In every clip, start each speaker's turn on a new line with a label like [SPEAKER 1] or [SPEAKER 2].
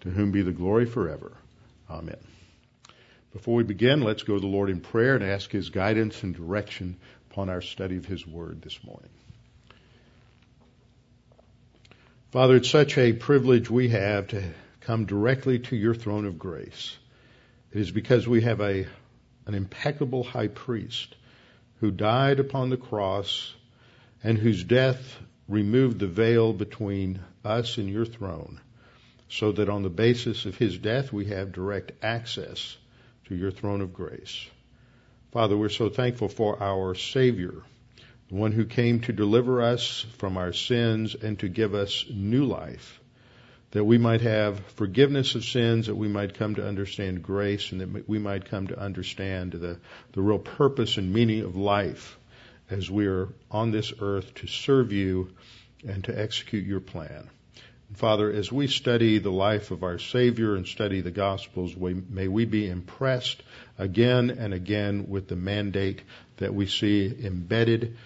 [SPEAKER 1] to whom be the glory forever. Amen. Before we begin, let's go to the Lord in prayer and ask His guidance and direction upon our study of His Word this morning. Father, it's such a privilege we have to come directly to your throne of grace. It is because we have a, an impeccable high priest who died upon the cross and whose death removed the veil between us and your throne so that on the basis of his death we have direct access to your throne of grace. Father, we're so thankful for our Savior, the one who came to deliver us from our sins and to give us new life, that we might have forgiveness of sins, that we might come to understand grace, and that we might come to understand the, the real purpose and meaning of life as we are on this earth to serve you and to execute your plan. Father, as we study the life of our Savior and study the Gospels, we, may we be impressed again and again with the mandate that we see embedded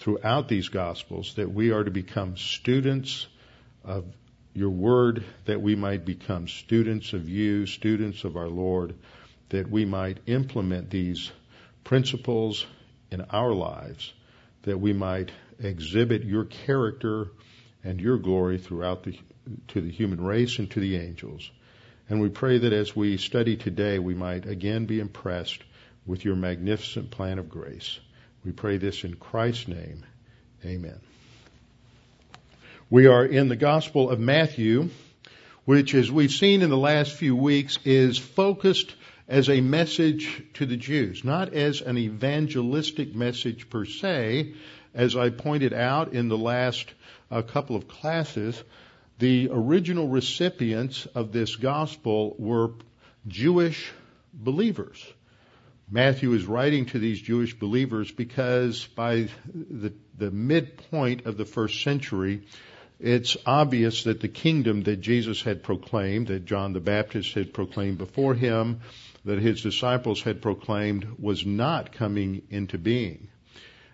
[SPEAKER 1] throughout these Gospels, that we are to become students of your Word, that we might become students of you, students of our Lord, that we might implement these principles in our lives, that we might exhibit your character and your glory throughout the to the human race and to the angels. And we pray that as we study today, we might again be impressed with your magnificent plan of grace. We pray this in Christ's name. Amen. We are in the Gospel of Matthew, which, as we've seen in the last few weeks, is focused as a message to the Jews, not as an evangelistic message per se, as I pointed out in the last uh, couple of classes, the original recipients of this gospel were Jewish believers. Matthew is writing to these Jewish believers because by the, the midpoint of the first century, it's obvious that the kingdom that Jesus had proclaimed, that John the Baptist had proclaimed before him, that his disciples had proclaimed, was not coming into being.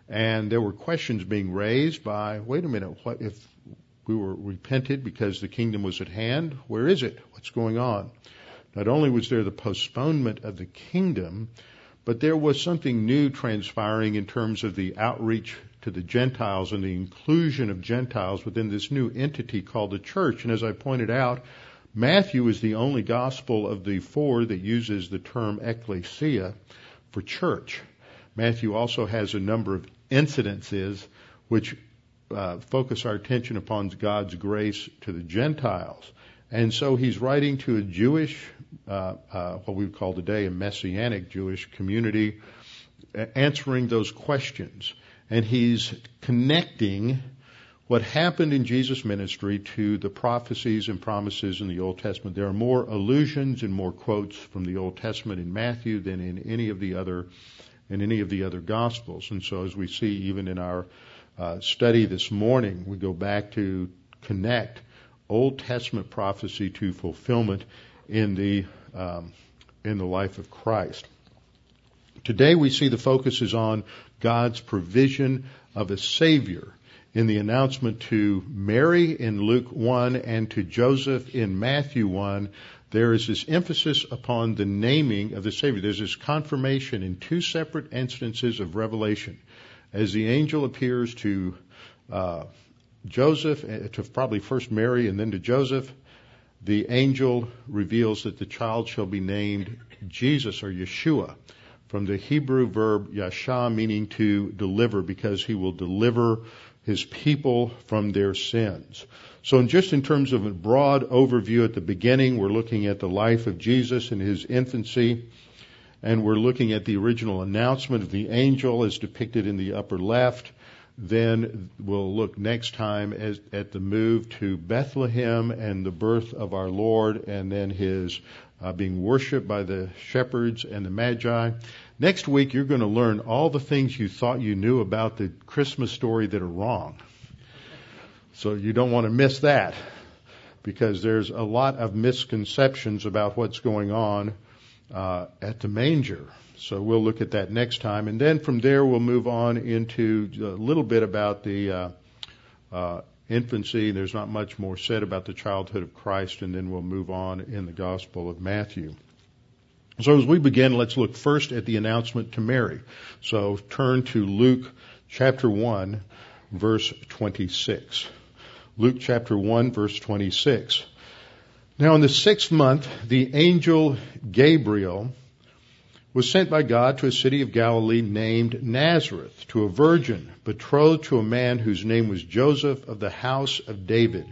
[SPEAKER 1] And there were questions being raised by, wait a minute, what if we were repented because the kingdom was at hand. Where is it? What's going on? Not only was there the postponement of the kingdom, but there was something new transpiring in terms of the outreach to the Gentiles and the inclusion of Gentiles within this new entity called the church. And as I pointed out, Matthew is the only gospel of the four that uses the term ecclesia for church. Matthew also has a number of incidences which uh, focus our attention upon God's grace to the Gentiles. And so he's writing to a Jewish, uh, uh, what we would call today a messianic Jewish community, answering those questions. And he's connecting what happened in Jesus' ministry to the prophecies and promises in the Old Testament. There are more allusions and more quotes from the Old Testament in Matthew than in any of the other in any of the other Gospels. And so as we see even in our uh, study this morning, we go back to connect Old Testament prophecy to fulfillment in the um, in the life of Christ. Today we see the focus is on God's provision of a Savior in the announcement to Mary in Luke 1 and to Joseph in Matthew 1. There is this emphasis upon the naming of the Savior. There's this confirmation in two separate instances of revelation as the angel appears to uh, Joseph, uh, to probably first Mary and then to Joseph, the angel reveals that the child shall be named Jesus or Yeshua from the Hebrew verb yasha, meaning to deliver, because he will deliver his people from their sins. So, in just in terms of a broad overview at the beginning, we're looking at the life of Jesus in his infancy, and we're looking at the original announcement of the angel as depicted in the upper left. Then we'll look next time as, at the move to Bethlehem and the birth of our Lord, and then his uh, being worshipped by the shepherds and the magi. Next week, you're going to learn all the things you thought you knew about the Christmas story that are wrong. So you don't want to miss that because there's a lot of misconceptions about what's going on uh, at the manger. So we'll look at that next time. And then from there, we'll move on into a little bit about the uh, uh, infancy. There's not much more said about the childhood of Christ, and then we'll move on in the Gospel of Matthew. So as we begin, let's look first at the announcement to Mary. So turn to Luke chapter 1, verse 26. Luke chapter 1, verse 26. Now in the sixth month, the angel Gabriel was sent by God to a city of Galilee named Nazareth to a virgin betrothed to a man whose name was Joseph of the house of David.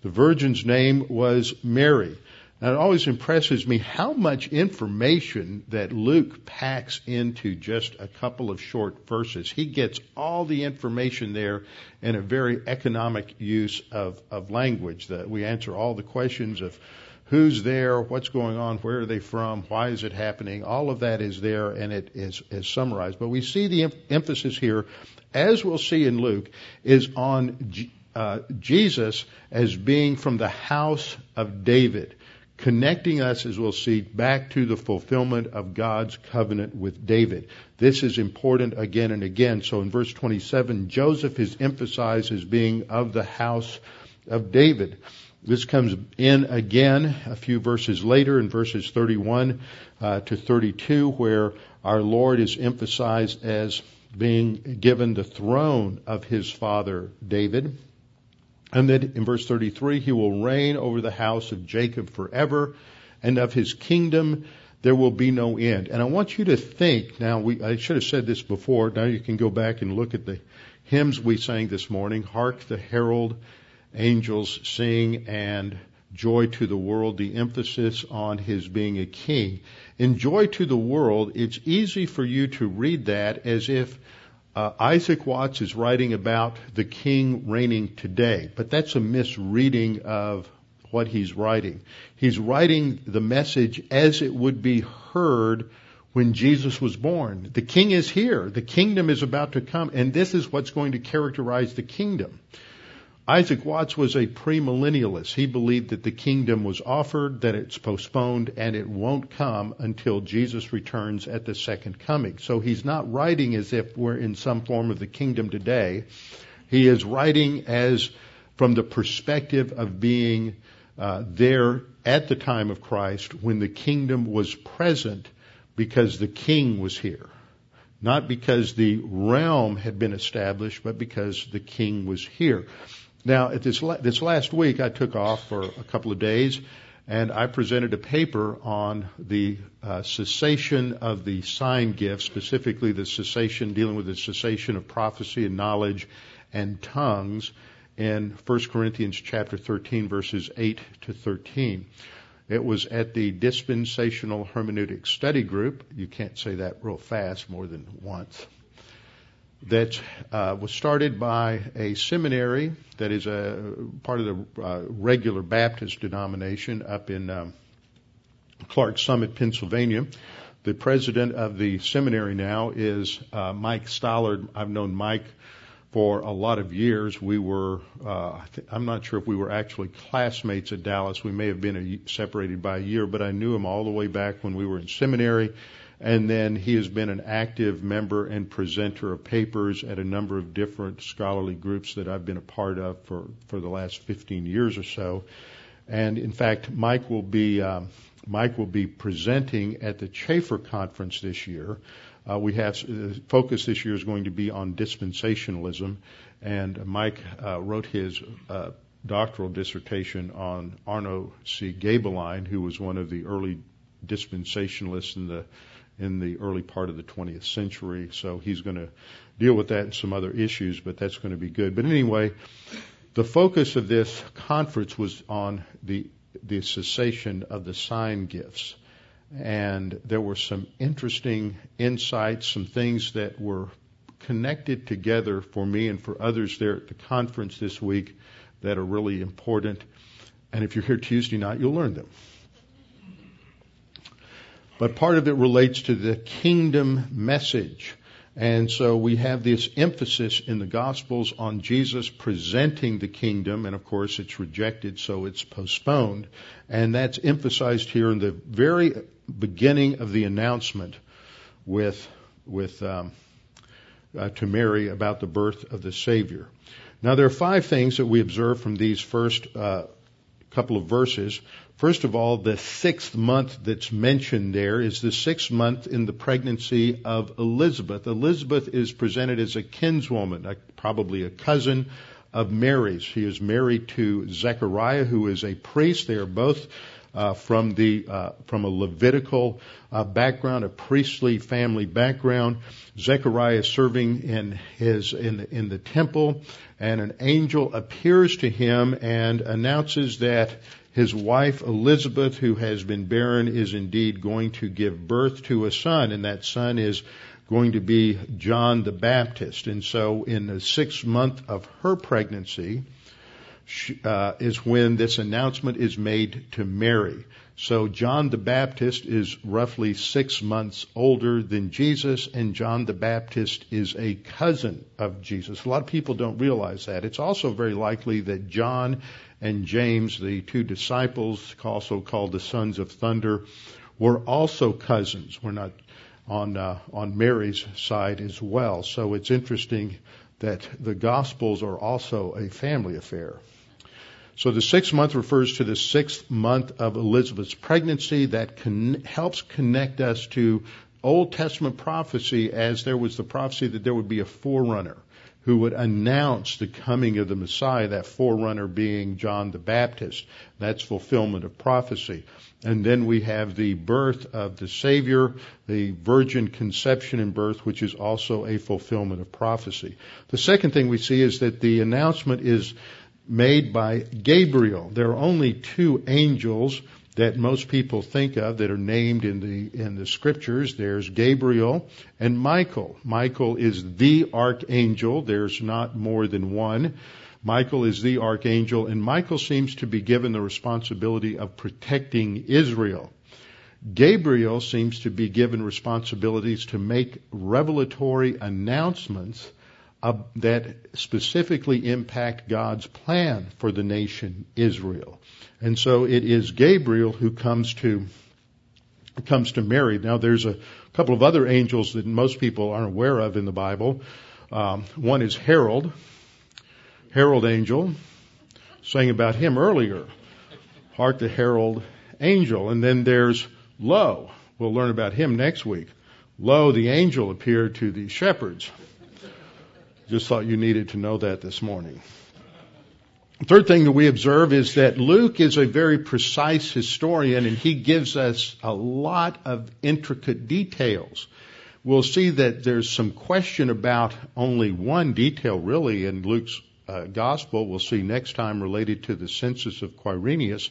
[SPEAKER 1] The virgin's name was Mary. Now it always impresses me how much information that Luke packs into just a couple of short verses. He gets all the information there in a very economic use of, of language that we answer all the questions of who's there, what's going on, where are they from, why is it happening. All of that is there and it is, is summarized. But we see the em- emphasis here, as we'll see in Luke, is on G- uh, Jesus as being from the house of David, connecting us, as we'll see, back to the fulfillment of God's covenant with David. This is important again and again. So in verse 27, Joseph is emphasized as being of the house of David. This comes in again a few verses later in verses 31 uh, to 32, where our Lord is emphasized as being given the throne of his father David. And then in verse 33, he will reign over the house of Jacob forever, and of his kingdom there will be no end. And I want you to think, now we, I should have said this before, now you can go back and look at the hymns we sang this morning. Hark the herald angels sing and joy to the world, the emphasis on his being a king. In joy to the world, it's easy for you to read that as if uh, Isaac Watts is writing about the king reigning today, but that's a misreading of what he's writing. He's writing the message as it would be heard when Jesus was born. The king is here. The kingdom is about to come, and this is what's going to characterize the kingdom. Isaac Watts was a premillennialist. He believed that the kingdom was offered, that it's postponed, and it won't come until Jesus returns at the second coming. So he's not writing as if we're in some form of the kingdom today. He is writing as from the perspective of being uh, there at the time of Christ when the kingdom was present because the king was here. Not because the realm had been established, but because the king was here. Now, at this this last week, I took off for a couple of days, and I presented a paper on the uh, cessation of the sign gifts, specifically the cessation dealing with the cessation of prophecy and knowledge and tongues, in 1 Corinthians chapter 13, verses 8 to 13. It was at the Dispensational Hermeneutic Study Group. You can't say that real fast more than once that uh, was started by a seminary that is a part of the uh, regular Baptist denomination up in um, Clarks Summit, Pennsylvania. The president of the seminary now is uh, Mike Stallard. I've known Mike for a lot of years. We were, uh, I'm not sure if we were actually classmates at Dallas. We may have been a, separated by a year, but I knew him all the way back when we were in seminary and then he has been an active member and presenter of papers at a number of different scholarly groups that I've been a part of for, for the last 15 years or so. And in fact, Mike will be um, Mike will be presenting at the Chafer conference this year. Uh, we have the focus this year is going to be on dispensationalism, and Mike uh, wrote his uh, doctoral dissertation on Arno C. Gaebelein, who was one of the early dispensationalists in the in the early part of the 20th century. So he's going to deal with that and some other issues, but that's going to be good. But anyway, the focus of this conference was on the the cessation of the sign gifts. And there were some interesting insights, some things that were connected together for me and for others there at the conference this week that are really important. And if you're here Tuesday night, you'll learn them. But part of it relates to the kingdom message. And so we have this emphasis in the Gospels on Jesus presenting the kingdom, and of course it's rejected, so it's postponed. And that's emphasized here in the very beginning of the announcement with, with um, uh, to Mary about the birth of the Savior. Now there are five things that we observe from these first uh, couple of verses. First of all, the sixth month that's mentioned there is the sixth month in the pregnancy of Elizabeth. Elizabeth is presented as a kinswoman, probably a cousin of Mary's. She is married to Zechariah, who is a priest. They are both uh, from the uh, from a Levitical uh, background, a priestly family background. Zechariah is serving in his in the, in the temple, and an angel appears to him and announces that his wife Elizabeth, who has been barren, is indeed going to give birth to a son, and that son is going to be John the Baptist. And so, in the sixth month of her pregnancy, uh, is when this announcement is made to Mary. So John the Baptist is roughly six months older than Jesus, and John the Baptist is a cousin of Jesus. A lot of people don't realize that. It's also very likely that John and James, the two disciples, also called the sons of thunder, were also cousins. We're not on uh, on Mary's side as well. So it's interesting that the Gospels are also a family affair. So the sixth month refers to the sixth month of Elizabeth's pregnancy that con- helps connect us to Old Testament prophecy as there was the prophecy that there would be a forerunner who would announce the coming of the Messiah, that forerunner being John the Baptist. That's fulfillment of prophecy. And then we have the birth of the Savior, the virgin conception and birth, which is also a fulfillment of prophecy. The second thing we see is that the announcement is made by Gabriel. There are only two angels that most people think of that are named in the in the scriptures. There's Gabriel and Michael. Michael is the archangel. There's not more than one. Michael is the archangel, and Michael seems to be given the responsibility of protecting Israel. Gabriel seems to be given responsibilities to make revelatory announcements uh, that specifically impact God's plan for the nation Israel. And so it is Gabriel who comes to comes to Mary. Now there's a couple of other angels that most people aren't aware of in the Bible. Um, one is Herald, Herald angel, saying about him earlier. Hark the herald angel. And then there's Lo. We'll learn about him next week. Lo, the angel appeared to the shepherds. Just thought you needed to know that this morning. Third thing that we observe is that Luke is a very precise historian and he gives us a lot of intricate details. We'll see that there's some question about only one detail really in Luke's uh, gospel. We'll see next time related to the census of Quirinius.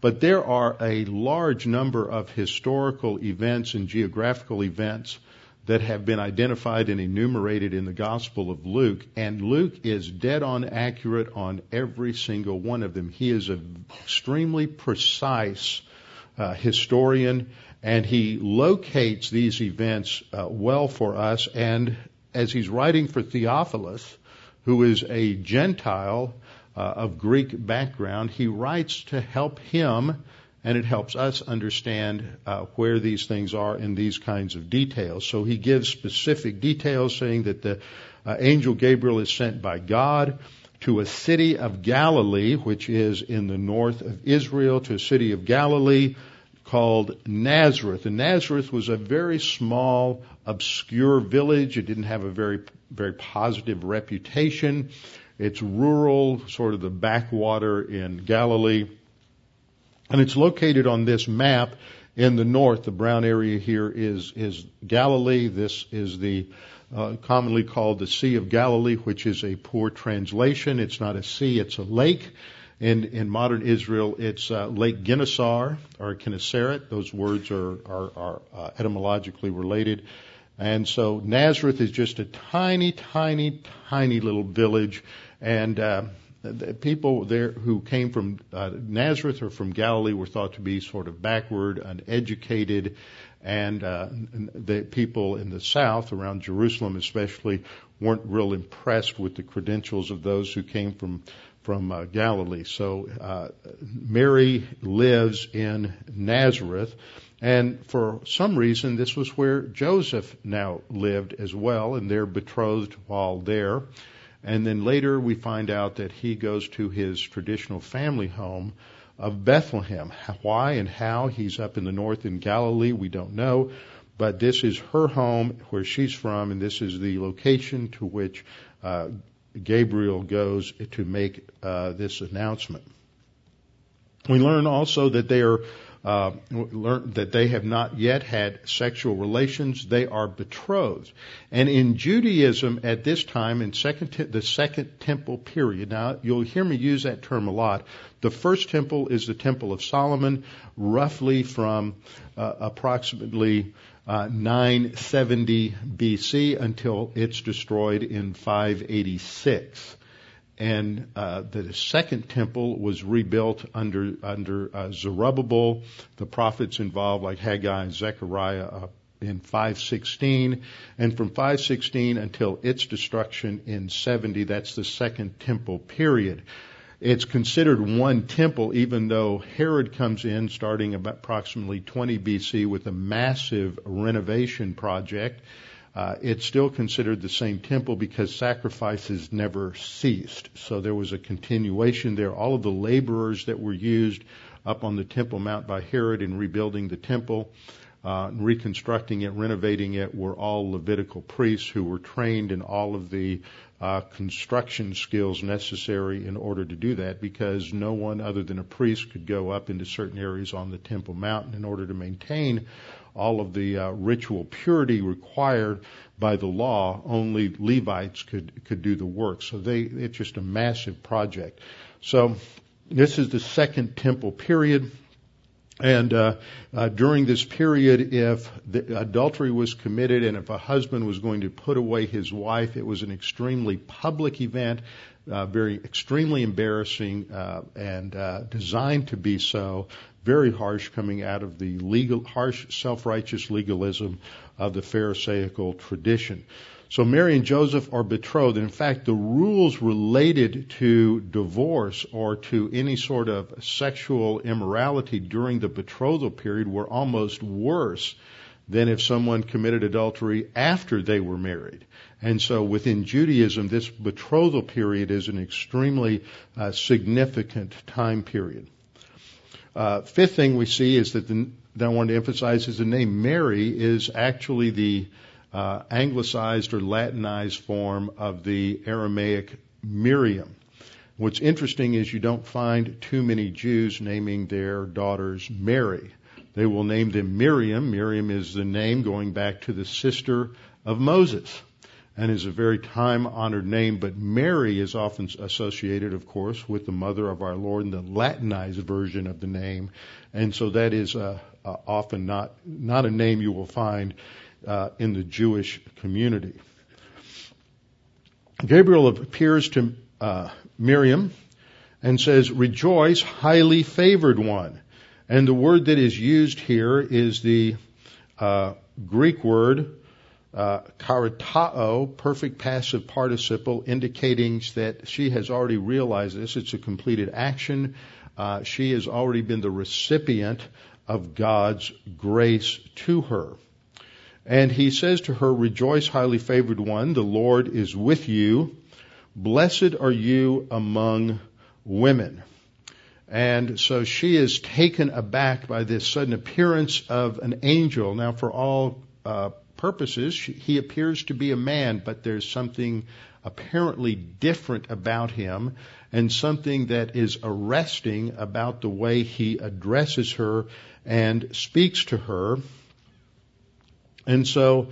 [SPEAKER 1] But there are a large number of historical events and geographical events that have been identified and enumerated in the Gospel of Luke, and Luke is dead on accurate on every single one of them. He is an extremely precise uh, historian, and he locates these events uh, well for us. And as he's writing for Theophilus, who is a Gentile uh, of Greek background, he writes to help him and it helps us understand uh, where these things are in these kinds of details. So he gives specific details saying that the uh, angel Gabriel is sent by God to a city of Galilee, which is in the north of Israel, to a city of Galilee called Nazareth. And Nazareth was a very small, obscure village. It didn't have a very, very positive reputation. It's rural, sort of the backwater in Galilee. And it's located on this map in the north. The brown area here is, is Galilee. This is the uh, commonly called the Sea of Galilee, which is a poor translation. It's not a sea, it's a lake. In, in modern Israel, it's uh, Lake Gennesaret or Gennesaret. Those words are, are, are uh, etymologically related. And so Nazareth is just a tiny, tiny, tiny little village. And uh, the people there who came from uh, Nazareth or from Galilee were thought to be sort of backward, uneducated, and uh, the people in the south, around Jerusalem especially, weren't real impressed with the credentials of those who came from from uh, Galilee. So uh, Mary lives in Nazareth, and for some reason, this was where Joseph now lived as well, and they're betrothed while there. And then later we find out that he goes to his traditional family home of Bethlehem. Why and how he's up in the north in Galilee, we don't know. But this is her home where she's from, and this is the location to which uh, Gabriel goes to make uh, this announcement. We learn also that they are uh, learn that they have not yet had sexual relations. They are betrothed. And in Judaism at this time, in second te- the second temple period, now you'll hear me use that term a lot. The first temple is the Temple of Solomon, roughly from uh, approximately uh, 970 BC until it's destroyed in 586 and uh, the second temple was rebuilt under under uh, Zerubbabel. The prophets involved, like Haggai and Zechariah, uh, in 516, and from 516 until its destruction in 70. That's the second temple period. It's considered one temple, even though Herod comes in starting about approximately 20 BC with a massive renovation project uh, it's still considered the same temple because sacrifices never ceased. So there was a continuation there. All of the laborers that were used up on the Temple Mount by Herod in rebuilding the temple, uh, reconstructing it, renovating it, were all Levitical priests who were trained in all of the uh, construction skills necessary in order to do that because no one other than a priest could go up into certain areas on the Temple Mountain in order to maintain all of the uh, ritual purity required by the law, only Levites could could do the work. So they it's just a massive project. So this is the second temple period. And uh, uh, during this period, if the adultery was committed and if a husband was going to put away his wife, it was an extremely public event, uh, very extremely embarrassing, uh, and uh, designed to be so very harsh coming out of the legal, harsh self-righteous legalism of the Pharisaical tradition. So Mary and Joseph are betrothed. In fact, the rules related to divorce or to any sort of sexual immorality during the betrothal period were almost worse than if someone committed adultery after they were married. And so within Judaism, this betrothal period is an extremely uh, significant time period. Uh, fifth thing we see is that, the, that I want to emphasize is the name Mary is actually the uh, anglicized or Latinized form of the Aramaic Miriam. What's interesting is you don't find too many Jews naming their daughters Mary. They will name them Miriam. Miriam is the name going back to the sister of Moses and is a very time honored name, but Mary is often associated, of course, with the mother of our Lord in the Latinized version of the name. And so that is uh, uh, often not, not a name you will find uh, in the Jewish community. Gabriel appears to uh, Miriam and says, Rejoice, highly favored one. And the word that is used here is the uh, Greek word uh, charitao, perfect passive participle, indicating that she has already realized this. It's a completed action. Uh, she has already been the recipient of God's grace to her. And he says to her, Rejoice, highly favored one, the Lord is with you. Blessed are you among women. And so she is taken aback by this sudden appearance of an angel. Now, for all uh, purposes. He appears to be a man, but there's something apparently different about him and something that is arresting about the way he addresses her and speaks to her. And so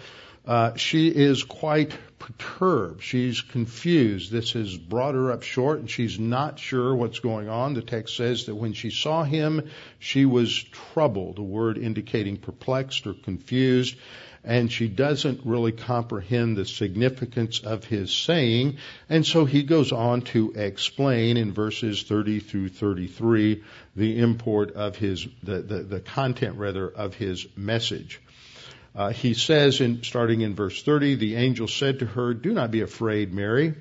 [SPEAKER 1] uh, she is quite perturbed. She's confused. This has brought her up short and she's not sure what's going on. The text says that when she saw him, she was troubled, a word indicating perplexed or confused and she doesn't really comprehend the significance of his saying. And so he goes on to explain in verses 30 through 33 the import of his, the, the, the content rather of his message. Uh, he says in, starting in verse 30, the angel said to her, do not be afraid, Mary,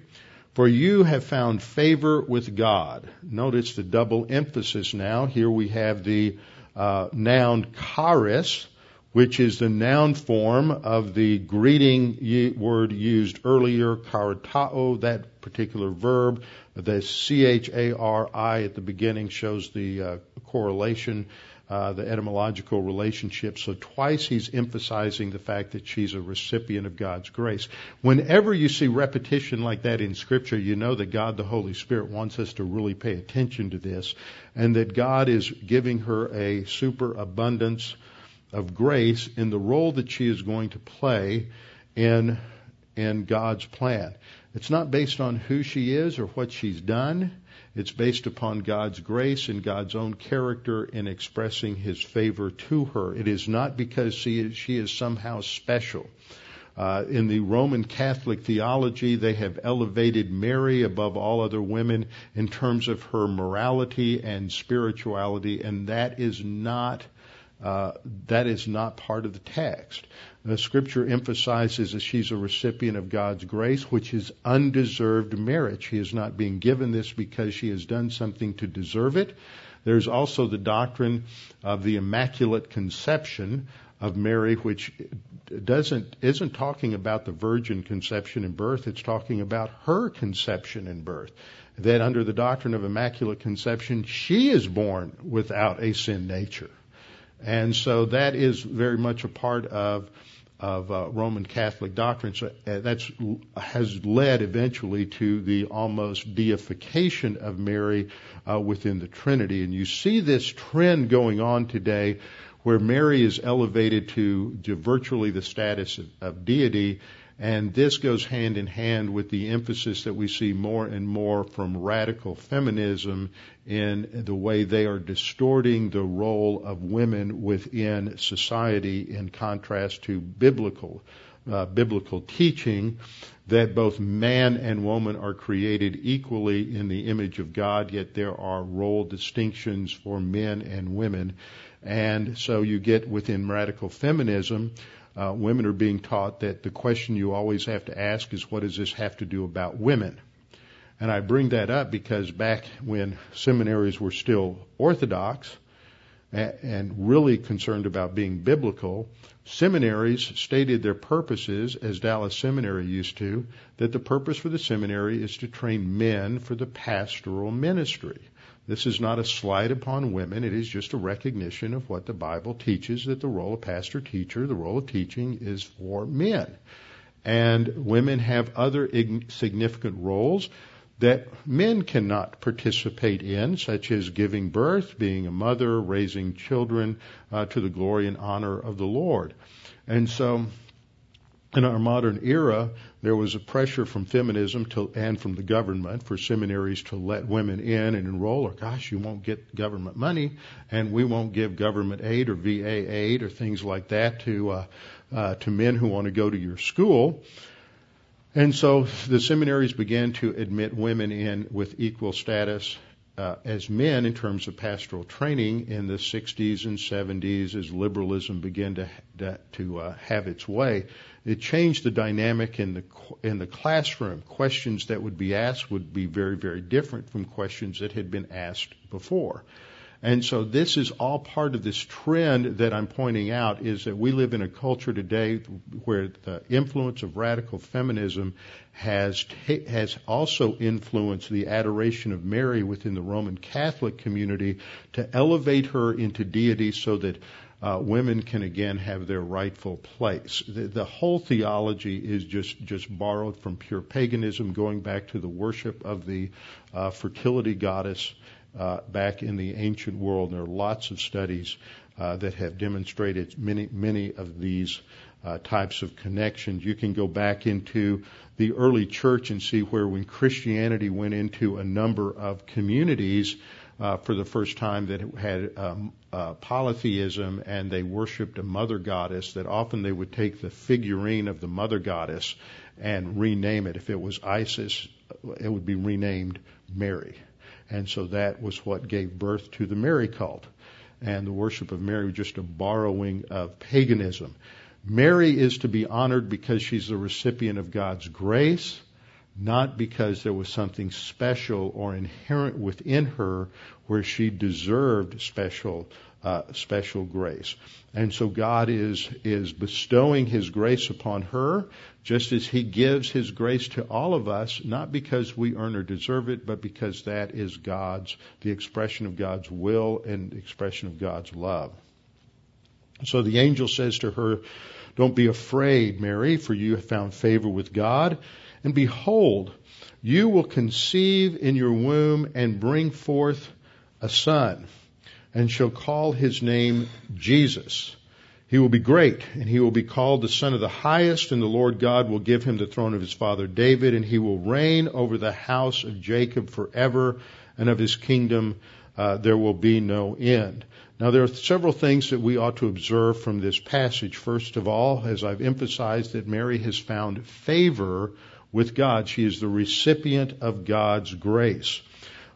[SPEAKER 1] for you have found favor with God. Notice the double emphasis now. Here we have the uh, noun charis, which is the noun form of the greeting word used earlier, charitao, that particular verb. The C-H-A-R-I at the beginning shows the uh, correlation, uh, the etymological relationship. So twice he's emphasizing the fact that she's a recipient of God's grace. Whenever you see repetition like that in scripture, you know that God the Holy Spirit wants us to really pay attention to this and that God is giving her a superabundance of grace in the role that she is going to play in, in God's plan. It's not based on who she is or what she's done. It's based upon God's grace and God's own character in expressing His favor to her. It is not because she is, she is somehow special. Uh, in the Roman Catholic theology, they have elevated Mary above all other women in terms of her morality and spirituality, and that is not uh, that is not part of the text. The scripture emphasizes that she's a recipient of God's grace, which is undeserved merit. She is not being given this because she has done something to deserve it. There's also the doctrine of the Immaculate Conception of Mary, which doesn't, isn't talking about the virgin conception and birth. It's talking about her conception and birth. That under the doctrine of Immaculate Conception, she is born without a sin nature. And so that is very much a part of of uh, Roman Catholic doctrine. So uh, that's has led eventually to the almost deification of Mary uh, within the Trinity. And you see this trend going on today, where Mary is elevated to, to virtually the status of, of deity, and this goes hand in hand with the emphasis that we see more and more from radical feminism in the way they are distorting the role of women within society in contrast to biblical uh, biblical teaching that both man and woman are created equally in the image of God, yet there are role distinctions for men and women. And so you get within radical feminism uh, women are being taught that the question you always have to ask is, what does this have to do about women? And I bring that up because back when seminaries were still orthodox and really concerned about being biblical, seminaries stated their purposes, as Dallas Seminary used to, that the purpose for the seminary is to train men for the pastoral ministry. This is not a slight upon women. It is just a recognition of what the Bible teaches that the role of pastor teacher, the role of teaching is for men. And women have other significant roles that men cannot participate in, such as giving birth, being a mother, raising children uh, to the glory and honor of the Lord. And so in our modern era, there was a pressure from feminism to, and from the government for seminaries to let women in and enroll, or gosh, you won't get government money, and we won't give government aid or VA aid or things like that to uh, uh, to men who want to go to your school. And so the seminaries began to admit women in with equal status uh, as men in terms of pastoral training in the 60s and 70s as liberalism began to to uh, have its way. It changed the dynamic in the in the classroom. Questions that would be asked would be very very different from questions that had been asked before. And so this is all part of this trend that I'm pointing out is that we live in a culture today where the influence of radical feminism has has also influenced the adoration of Mary within the Roman Catholic community to elevate her into deity so that uh, women can again have their rightful place. The, the, whole theology is just just borrowed from pure paganism, going back to the worship of the uh, fertility goddess uh, back in the ancient world. There are lots of studies uh, that have demonstrated many many of these uh, types of connections. You can go back into the early church and see where when Christianity went into a number of communities uh, for the first time that had um, uh, polytheism and they worshipped a mother goddess, that often they would take the figurine of the mother goddess and rename it. If it was Isis, it would be renamed Mary. And so that was what gave birth to the Mary cult. And the worship of Mary was just a borrowing of paganism. Mary is to be honored because she's the recipient of God's grace not because there was something special or inherent within her where she deserved special uh, special grace. And so God is is bestowing His grace upon her, just as He gives His grace to all of us, not because we earn or deserve it, but because that is God's the expression of God's will and expression of God's love. So the angel says to her, "Don't be afraid, Mary, for you have found favor with God." And behold, you will conceive in your womb and bring forth a son, and shall call his name Jesus. He will be great, and he will be called the Son of the Highest, and the Lord God will give him the throne of his father David, and he will reign over the house of Jacob forever, and of his kingdom uh, there will be no end. Now, there are several things that we ought to observe from this passage. First of all, as I've emphasized, that Mary has found favor with God. She is the recipient of God's grace.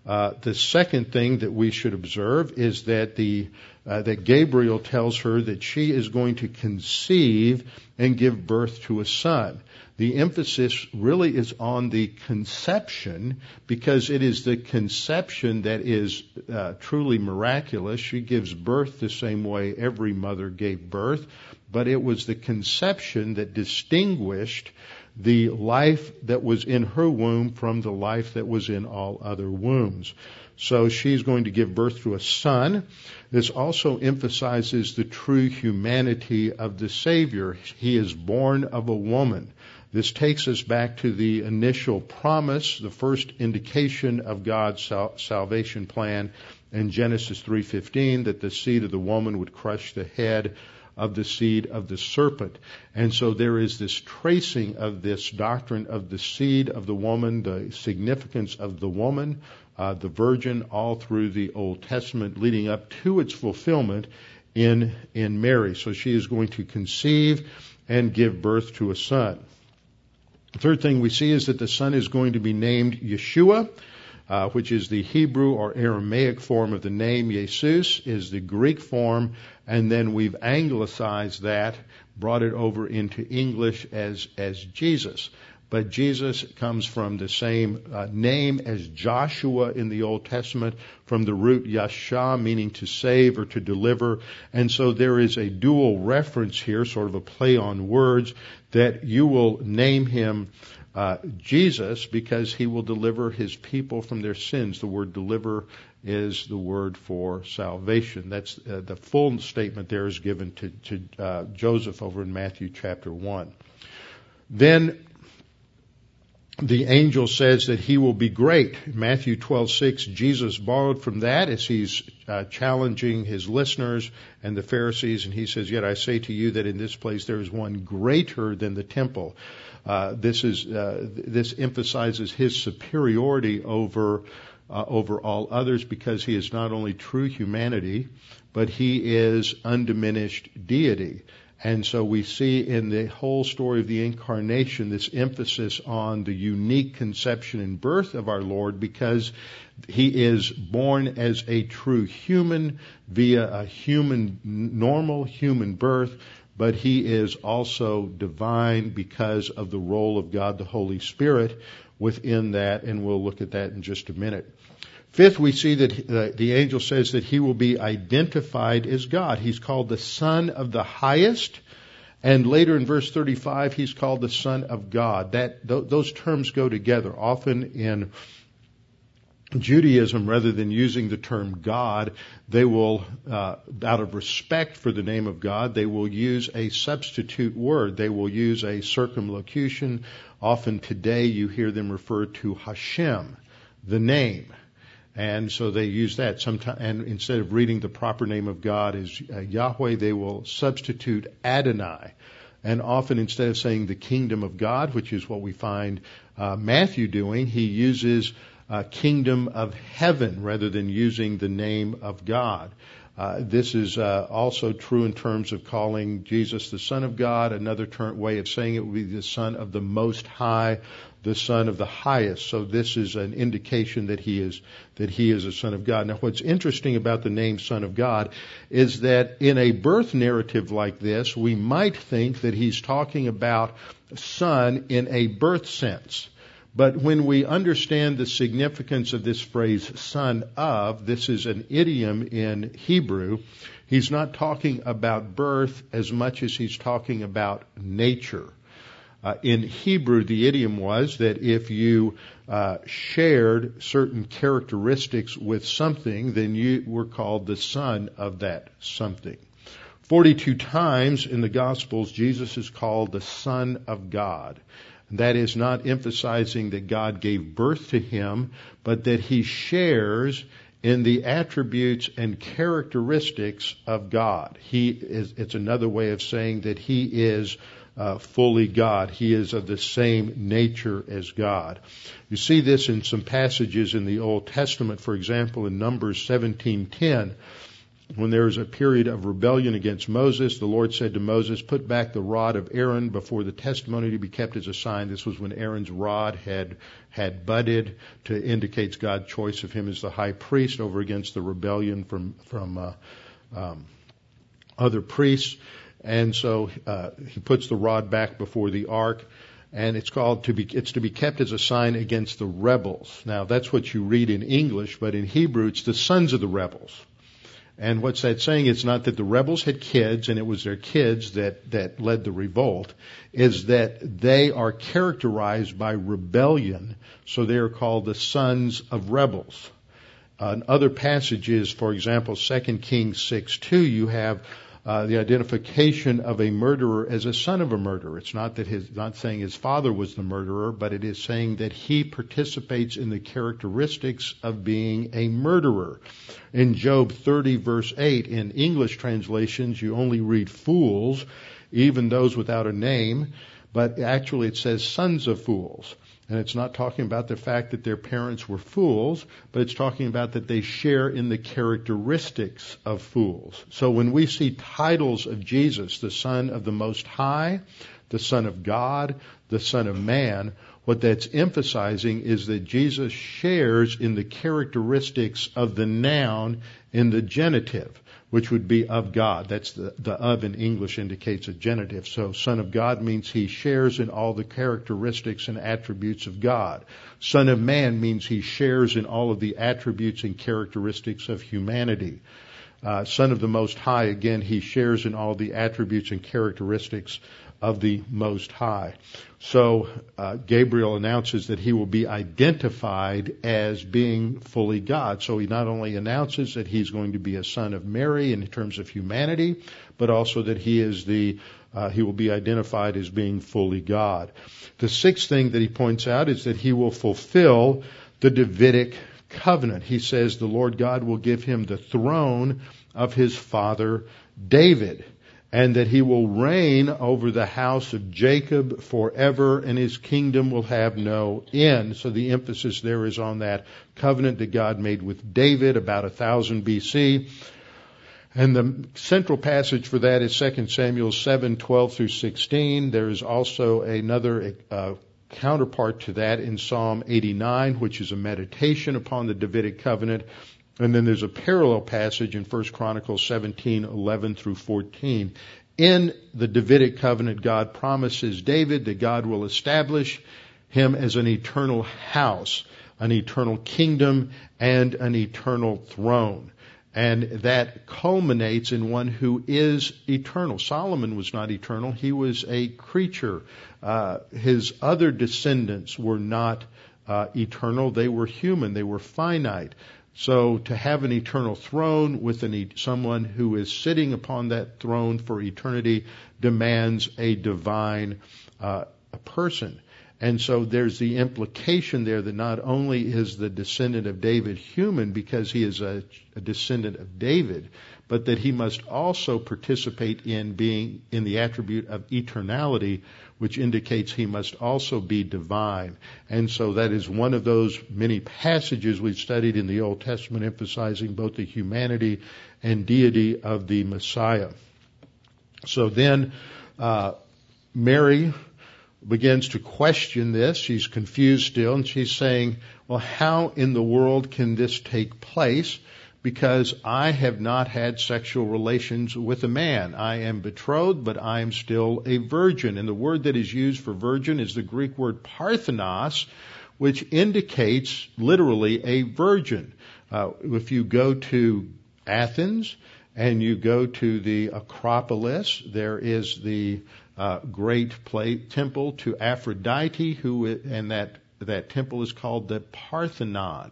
[SPEAKER 1] Uh, the second thing that we should observe is that the uh, that Gabriel tells her that she is going to conceive and give birth to a son. The emphasis really is on the conception because it is the conception that is uh, truly miraculous. She gives birth the same way every mother gave birth, but it was the conception that distinguished the life that was in her womb from the life that was in all other wombs. So she's going to give birth to a son. This also emphasizes the true humanity of the Savior. He is born of a woman. This takes us back to the initial promise, the first indication of God's sal- salvation plan in Genesis 3:15 that the seed of the woman would crush the head of the seed of the serpent. And so there is this tracing of this doctrine of the seed of the woman, the significance of the woman, uh, the virgin, all through the Old Testament, leading up to its fulfillment in in Mary. So she is going to conceive and give birth to a son. The third thing we see is that the son is going to be named Yeshua uh, which is the Hebrew or Aramaic form of the name. Jesus is the Greek form, and then we've anglicized that, brought it over into English as, as Jesus. But Jesus comes from the same uh, name as Joshua in the Old Testament, from the root yasha, meaning to save or to deliver. And so there is a dual reference here, sort of a play on words, that you will name him uh, Jesus because he will deliver his people from their sins. The word deliver is the word for salvation. That's uh, the full statement there is given to, to uh, Joseph over in Matthew chapter 1. Then the angel says that he will be great. Matthew 12:6 Jesus borrowed from that as he's uh, challenging his listeners and the Pharisees and he says yet I say to you that in this place there is one greater than the temple. Uh, this is uh, this emphasizes his superiority over uh, over all others because he is not only true humanity, but he is undiminished deity. And so we see in the whole story of the incarnation this emphasis on the unique conception and birth of our Lord because he is born as a true human via a human, normal human birth, but he is also divine because of the role of God the Holy Spirit within that, and we'll look at that in just a minute. Fifth, we see that the angel says that he will be identified as God. He's called the Son of the Highest, and later in verse 35, he's called the Son of God. That those terms go together. Often in Judaism, rather than using the term God, they will, uh, out of respect for the name of God, they will use a substitute word. They will use a circumlocution. Often today you hear them refer to Hashem, the name. And so they use that sometimes, and instead of reading the proper name of God as uh, Yahweh, they will substitute Adonai. And often instead of saying the kingdom of God, which is what we find uh, Matthew doing, he uses uh, kingdom of heaven rather than using the name of God. Uh, this is uh, also true in terms of calling Jesus the Son of God. Another way of saying it would be the Son of the Most High, the Son of the Highest. So this is an indication that he is that he is a Son of God. Now, what's interesting about the name Son of God is that in a birth narrative like this, we might think that he's talking about son in a birth sense. But when we understand the significance of this phrase, son of, this is an idiom in Hebrew. He's not talking about birth as much as he's talking about nature. Uh, in Hebrew, the idiom was that if you uh, shared certain characteristics with something, then you were called the son of that something. 42 times in the Gospels, Jesus is called the Son of God. That is not emphasizing that God gave birth to him, but that he shares in the attributes and characteristics of God. He is, it's another way of saying that he is uh, fully God. He is of the same nature as God. You see this in some passages in the Old Testament, for example, in Numbers 17:10 when there was a period of rebellion against Moses, the Lord said to Moses, Put back the rod of Aaron before the testimony to be kept as a sign. This was when Aaron's rod had had budded to indicate God's choice of him as the high priest over against the rebellion from from uh, um, other priests. And so uh, he puts the rod back before the ark and it's called to be it's to be kept as a sign against the rebels. Now that's what you read in English, but in Hebrew it's the sons of the rebels. And what's that saying? It's not that the rebels had kids and it was their kids that, that led the revolt, is that they are characterized by rebellion, so they are called the sons of rebels. Uh, in other passages, for example, 2 Kings 6 2, you have uh, the identification of a murderer as a son of a murderer. It's not that his, not saying his father was the murderer, but it is saying that he participates in the characteristics of being a murderer. In Job 30 verse 8, in English translations, you only read fools, even those without a name, but actually it says sons of fools. And it's not talking about the fact that their parents were fools, but it's talking about that they share in the characteristics of fools. So when we see titles of Jesus, the Son of the Most High, the Son of God, the Son of Man, what that's emphasizing is that Jesus shares in the characteristics of the noun in the genitive which would be of God. That's the, the of in English indicates a genitive. So Son of God means he shares in all the characteristics and attributes of God. Son of Man means he shares in all of the attributes and characteristics of humanity. Uh, Son of the Most High, again, he shares in all the attributes and characteristics of the Most High. So uh, Gabriel announces that he will be identified as being fully God. So he not only announces that he's going to be a son of Mary in terms of humanity, but also that he is the uh, he will be identified as being fully God. The sixth thing that he points out is that he will fulfill the Davidic covenant. He says the Lord God will give him the throne of his father David and that he will reign over the house of Jacob forever and his kingdom will have no end. So the emphasis there is on that covenant that God made with David about a thousand BC. And the central passage for that is 2 Samuel 7, 12 through 16. There is also another uh, counterpart to that in Psalm 89, which is a meditation upon the Davidic covenant. And then there's a parallel passage in 1 Chronicles 17, 11 through 14. In the Davidic covenant, God promises David that God will establish him as an eternal house, an eternal kingdom, and an eternal throne. And that culminates in one who is eternal. Solomon was not eternal. He was a creature. Uh, his other descendants were not uh, eternal, they were human, they were finite. So to have an eternal throne with an, someone who is sitting upon that throne for eternity demands a divine uh, person. And so there's the implication there that not only is the descendant of David human because he is a, a, descendant of David, but that he must also participate in being in the attribute of eternality, which indicates he must also be divine. And so that is one of those many passages we've studied in the Old Testament emphasizing both the humanity and deity of the Messiah. So then, uh, Mary begins to question this. She's confused still, and she's saying, Well, how in the world can this take place? Because I have not had sexual relations with a man. I am betrothed, but I am still a virgin. And the word that is used for virgin is the Greek word parthenos, which indicates literally a virgin. Uh, if you go to Athens and you go to the Acropolis, there is the uh, great temple to Aphrodite, who and that that temple is called the Parthenon.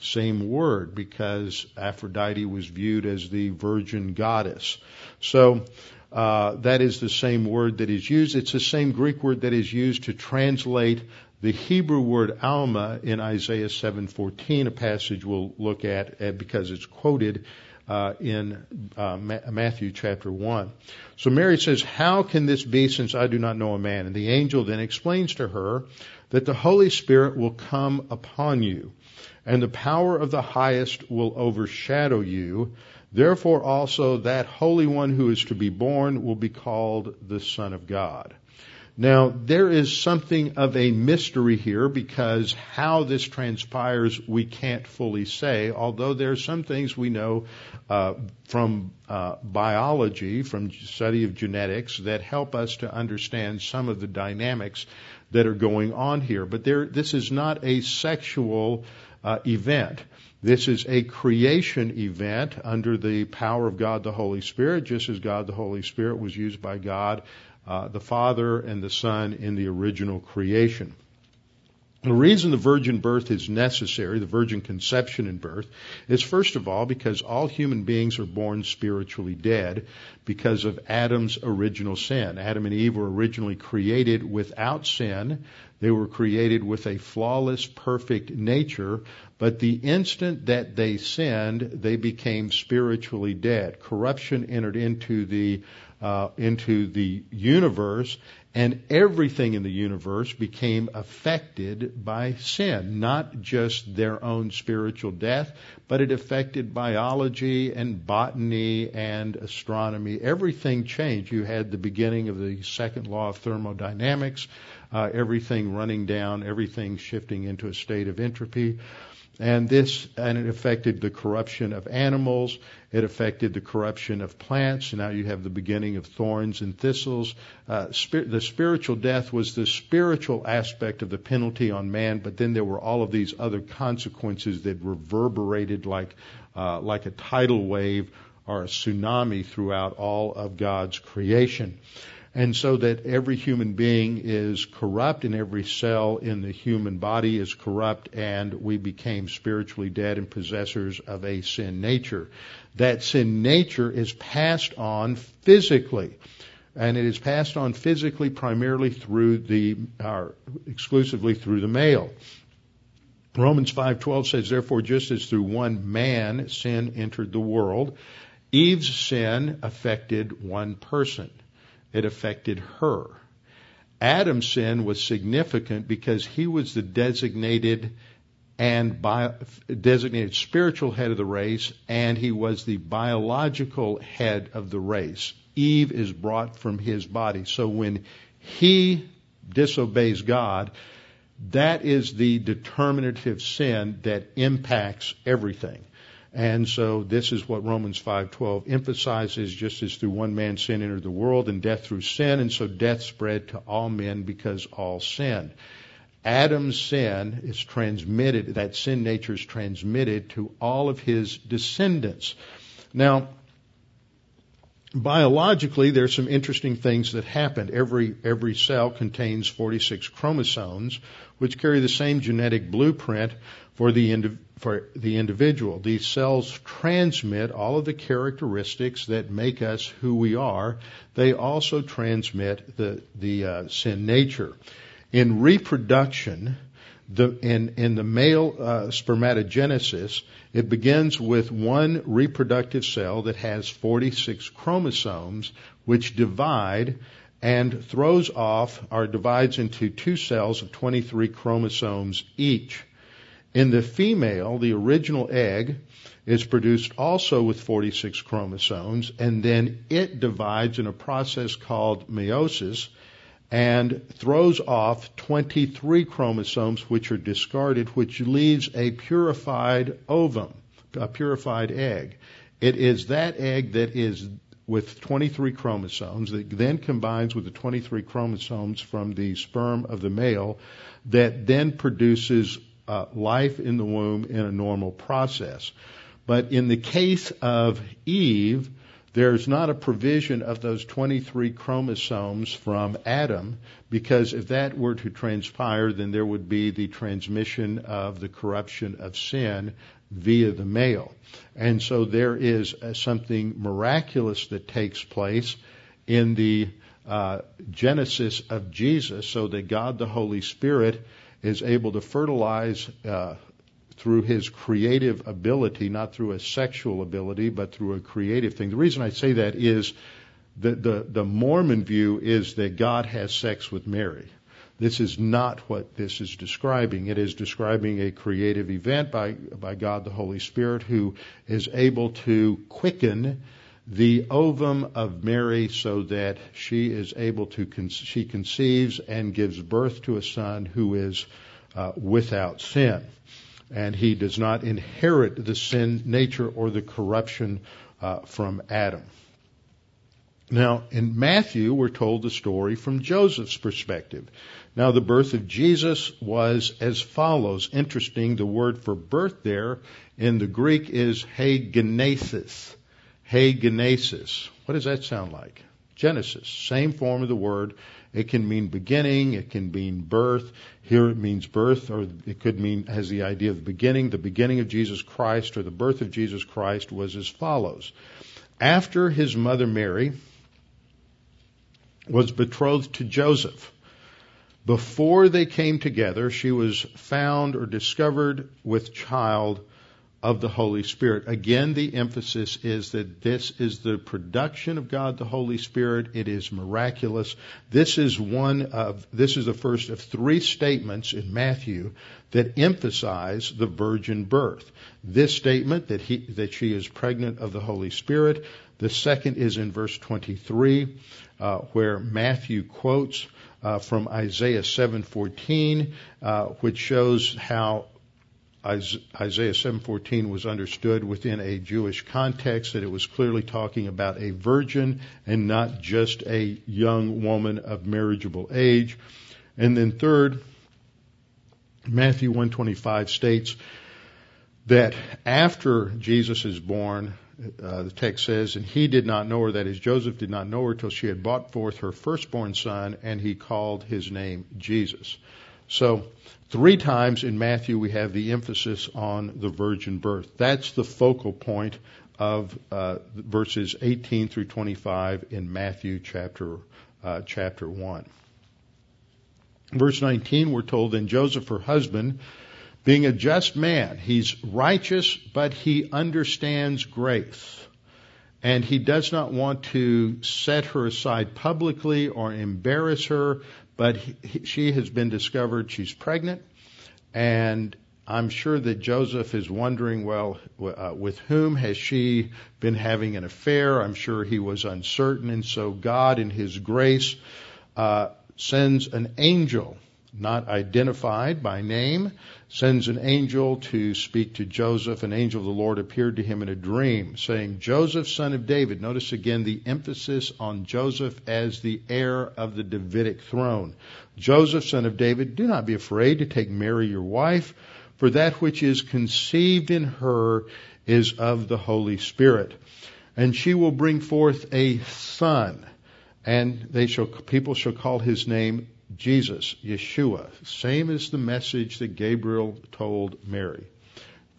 [SPEAKER 1] Same word because Aphrodite was viewed as the virgin goddess. So uh, that is the same word that is used. It's the same Greek word that is used to translate the Hebrew word alma in Isaiah 7:14, a passage we'll look at uh, because it's quoted uh, in uh, Matthew chapter 1. So Mary says, How can this be since I do not know a man? And the angel then explains to her that the Holy Spirit will come upon you, and the power of the highest will overshadow you. Therefore also that Holy One who is to be born will be called the Son of God. Now, there is something of a mystery here because how this transpires we can't fully say, although there are some things we know uh, from uh, biology, from study of genetics, that help us to understand some of the dynamics that are going on here. But there, this is not a sexual uh, event. This is a creation event under the power of God the Holy Spirit, just as God the Holy Spirit was used by God uh, the Father and the Son in the original creation. The reason the virgin birth is necessary, the virgin conception and birth, is first of all because all human beings are born spiritually dead because of Adam's original sin. Adam and Eve were originally created without sin. They were created with a flawless, perfect nature, but the instant that they sinned, they became spiritually dead. Corruption entered into the uh, into the universe, and everything in the universe became affected by sin. Not just their own spiritual death, but it affected biology and botany and astronomy. Everything changed. You had the beginning of the second law of thermodynamics, uh, everything running down, everything shifting into a state of entropy. And this, and it affected the corruption of animals. It affected the corruption of plants. Now you have the beginning of thorns and thistles. Uh, spir- the spiritual death was the spiritual aspect of the penalty on man, but then there were all of these other consequences that reverberated like, uh, like a tidal wave or a tsunami throughout all of God's creation and so that every human being is corrupt and every cell in the human body is corrupt and we became spiritually dead and possessors of a sin nature. That sin nature is passed on physically. And it is passed on physically primarily through the, or exclusively through the male. Romans 5:12 says therefore just as through one man sin entered the world Eve's sin affected one person it affected her. Adam's sin was significant because he was the designated and bio, designated spiritual head of the race, and he was the biological head of the race. Eve is brought from his body. So when he disobeys God, that is the determinative sin that impacts everything. And so this is what Romans 5:12 emphasizes just as through one man sin entered the world and death through sin and so death spread to all men because all sinned. Adam's sin is transmitted that sin nature is transmitted to all of his descendants. Now biologically, there's some interesting things that happen. Every every cell contains 46 chromosomes, which carry the same genetic blueprint for the indi- for the individual. These cells transmit all of the characteristics that make us who we are. They also transmit the the uh, sin nature. In reproduction, the, in, in the male uh, spermatogenesis, it begins with one reproductive cell that has 46 chromosomes, which divide and throws off or divides into two cells of 23 chromosomes each. In the female, the original egg is produced also with 46 chromosomes, and then it divides in a process called meiosis and throws off 23 chromosomes which are discarded, which leaves a purified ovum, a purified egg. It is that egg that is with 23 chromosomes that then combines with the 23 chromosomes from the sperm of the male that then produces uh, life in the womb in a normal process. But in the case of Eve, there's not a provision of those 23 chromosomes from Adam because if that were to transpire, then there would be the transmission of the corruption of sin via the male. And so there is something miraculous that takes place in the uh, genesis of Jesus so that God the Holy Spirit is able to fertilize uh, through his creative ability, not through a sexual ability, but through a creative thing. The reason I say that is that the, the Mormon view is that God has sex with Mary. This is not what this is describing. It is describing a creative event by, by God the Holy Spirit who is able to quicken the ovum of Mary so that she is able to, con- she conceives and gives birth to a son who is uh, without sin and he does not inherit the sin nature or the corruption uh, from Adam. Now, in Matthew, we're told the story from Joseph's perspective. Now, the birth of Jesus was as follows. Interesting, the word for birth there in the Greek is hegenesis. Hegenesis. What does that sound like? Genesis. Same form of the word. It can mean beginning, it can mean birth. Here it means birth, or it could mean, has the idea of the beginning. The beginning of Jesus Christ, or the birth of Jesus Christ, was as follows. After his mother Mary was betrothed to Joseph, before they came together, she was found or discovered with child of the Holy Spirit. Again, the emphasis is that this is the production of God the Holy Spirit. It is miraculous. This is one of, this is the first of three statements in Matthew that emphasize the virgin birth. This statement that he, that she is pregnant of the Holy Spirit. The second is in verse 23, uh, where Matthew quotes uh, from Isaiah 7:14, uh, which shows how Isaiah 7:14 was understood within a Jewish context that it was clearly talking about a virgin and not just a young woman of marriageable age. And then third, Matthew 125 states that after Jesus is born, uh, the text says, and he did not know her, that is, Joseph did not know her till she had brought forth her firstborn son, and he called his name Jesus. So, three times in Matthew we have the emphasis on the virgin birth. That's the focal point of uh, verses 18 through 25 in Matthew chapter uh, chapter 1. Verse 19, we're told, then Joseph, her husband, being a just man, he's righteous, but he understands grace. And he does not want to set her aside publicly or embarrass her, but he, she has been discovered. She's pregnant, and I'm sure that Joseph is wondering, well, uh, with whom has she been having an affair? I'm sure he was uncertain, and so God, in His grace, uh, sends an angel not identified by name, sends an angel to speak to Joseph. An angel of the Lord appeared to him in a dream, saying, Joseph, son of David. Notice again the emphasis on Joseph as the heir of the Davidic throne. Joseph, son of David, do not be afraid to take Mary your wife, for that which is conceived in her is of the Holy Spirit. and she will bring forth a son, and they shall people shall call his name Jesus, Yeshua, same as the message that Gabriel told Mary.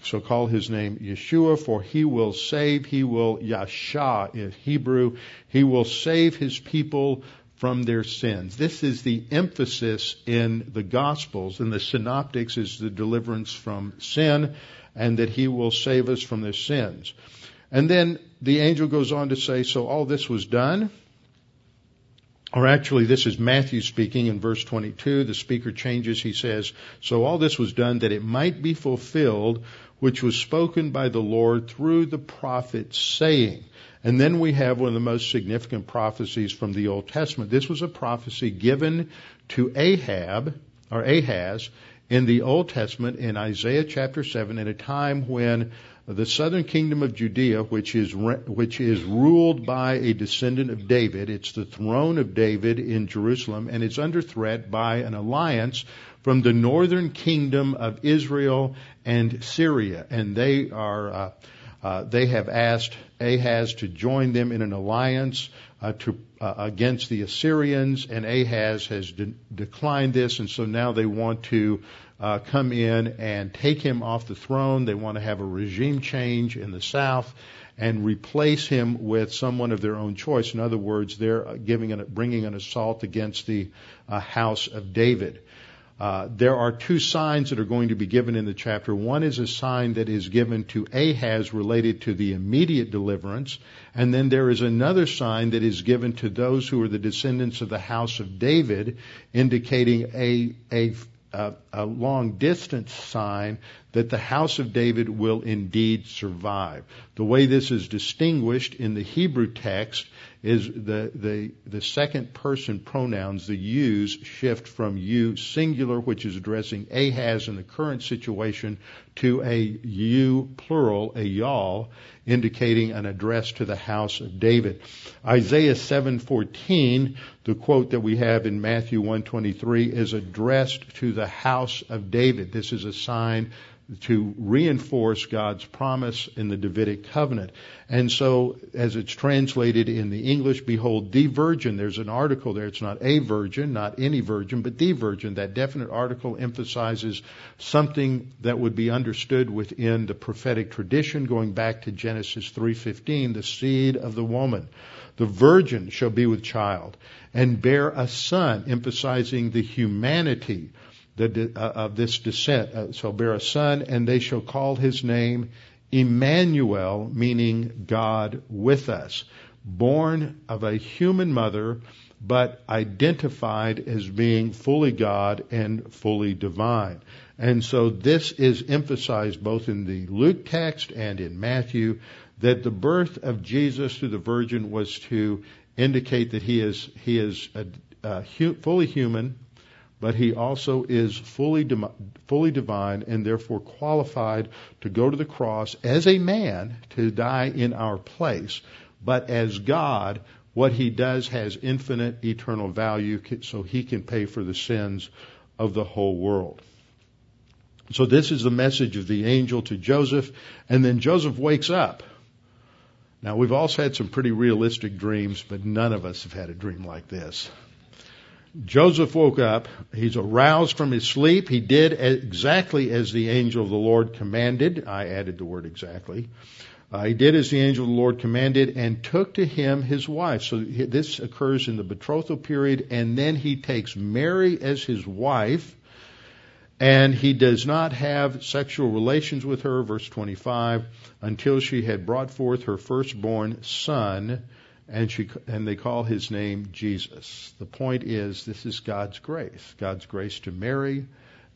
[SPEAKER 1] So call his name Yeshua, for he will save, he will Yasha in Hebrew, he will save his people from their sins. This is the emphasis in the Gospels, in the Synoptics is the deliverance from sin, and that he will save us from their sins. And then the angel goes on to say, so all this was done, or actually, this is Matthew speaking in verse 22. The speaker changes. He says, So all this was done that it might be fulfilled, which was spoken by the Lord through the prophet, saying. And then we have one of the most significant prophecies from the Old Testament. This was a prophecy given to Ahab, or Ahaz, in the Old Testament in Isaiah chapter 7 at a time when the southern kingdom of Judea, which is which is ruled by a descendant of David. It's the throne of David in Jerusalem, and it's under threat by an alliance from the northern kingdom of Israel and Syria, and they are. Uh, uh, they have asked Ahaz to join them in an alliance uh, to, uh, against the Assyrians, and Ahaz has de- declined this, and so now they want to uh, come in and take him off the throne. They want to have a regime change in the south and replace him with someone of their own choice. In other words, they're giving an, bringing an assault against the uh, house of David. Uh, there are two signs that are going to be given in the chapter. One is a sign that is given to Ahaz related to the immediate deliverance, and then there is another sign that is given to those who are the descendants of the house of David, indicating a, a a, long distance sign that the house of David will indeed survive. The way this is distinguished in the Hebrew text is the, the, the second person pronouns, the yous, shift from you singular, which is addressing Ahaz in the current situation, to a you plural, a y'all, indicating an address to the house of David. Isaiah 7:14, the quote that we have in Matthew 1:23 is addressed to the house of David. This is a sign to reinforce God's promise in the Davidic covenant. And so, as it's translated in the English, behold, the virgin, there's an article there. It's not a virgin, not any virgin, but the virgin. That definite article emphasizes something that would be understood within the prophetic tradition going back to Genesis 3.15, the seed of the woman. The virgin shall be with child and bear a son, emphasizing the humanity the, uh, of this descent uh, shall bear a son, and they shall call his name Emmanuel, meaning God with us. Born of a human mother, but identified as being fully God and fully divine. And so this is emphasized both in the Luke text and in Matthew that the birth of Jesus through the Virgin was to indicate that he is he is a, a hu- fully human, but he also is fully, fully divine and therefore qualified to go to the cross as a man to die in our place. But as God, what he does has infinite eternal value so he can pay for the sins of the whole world. So this is the message of the angel to Joseph, and then Joseph wakes up. Now we've also had some pretty realistic dreams, but none of us have had a dream like this. Joseph woke up. He's aroused from his sleep. He did exactly as the angel of the Lord commanded. I added the word exactly. Uh, he did as the angel of the Lord commanded and took to him his wife. So this occurs in the betrothal period, and then he takes Mary as his wife, and he does not have sexual relations with her, verse 25, until she had brought forth her firstborn son and she and they call his name Jesus. The point is this is God's grace. God's grace to Mary,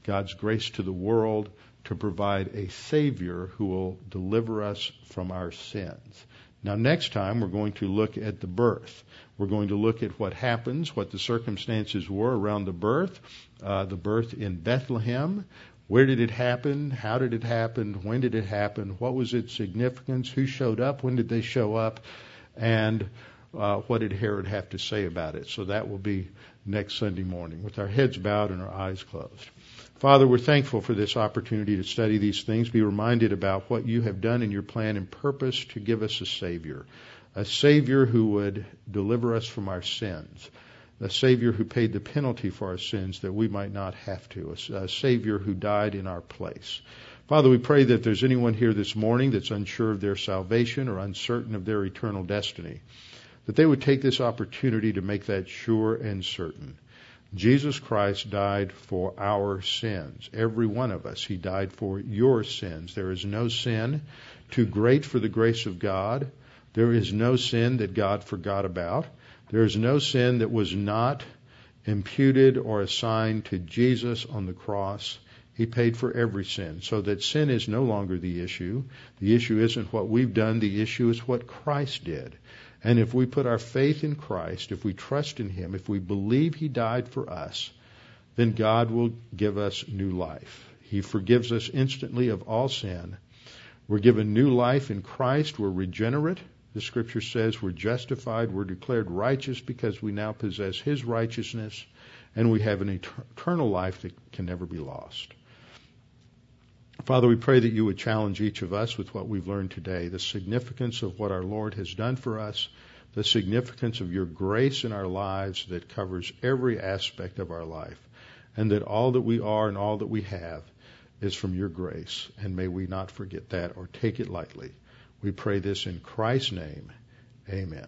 [SPEAKER 1] God's grace to the world to provide a savior who will deliver us from our sins. Now next time we're going to look at the birth. We're going to look at what happens, what the circumstances were around the birth, uh, the birth in Bethlehem. Where did it happen? How did it happen? When did it happen? What was its significance? Who showed up? When did they show up? And uh, what did Herod have to say about it? So that will be next Sunday morning with our heads bowed and our eyes closed. Father, we're thankful for this opportunity to study these things, be reminded about what you have done in your plan and purpose to give us a Savior. a Savior who would deliver us from our sins, a Savior who paid the penalty for our sins that we might not have to, a, Savior who died in our place. Father, we pray that there's anyone here this morning that's unsure of their salvation or uncertain of their eternal destiny, that they would take this opportunity to make that sure and certain. Jesus Christ died for our sins. Every one of us. He died for your sins. There is no sin too great for the grace of God. There is no sin that God forgot about. There is no sin that was not imputed or assigned to Jesus on the cross. He paid for every sin, so that sin is no longer the issue. The issue isn't what we've done, the issue is what Christ did. And if we put our faith in Christ, if we trust in Him, if we believe He died for us, then God will give us new life. He forgives us instantly of all sin. We're given new life in Christ. We're regenerate. The scripture says we're justified, we're declared righteous because we now possess His righteousness, and we have an eternal life that can never be lost. Father, we pray that you would challenge each of us with what we've learned today, the significance of what our Lord has done for us, the significance of your grace in our lives that covers every aspect of our life, and that all that we are and all that we have is from your grace. And may we not forget that or take it lightly. We pray this in Christ's name. Amen.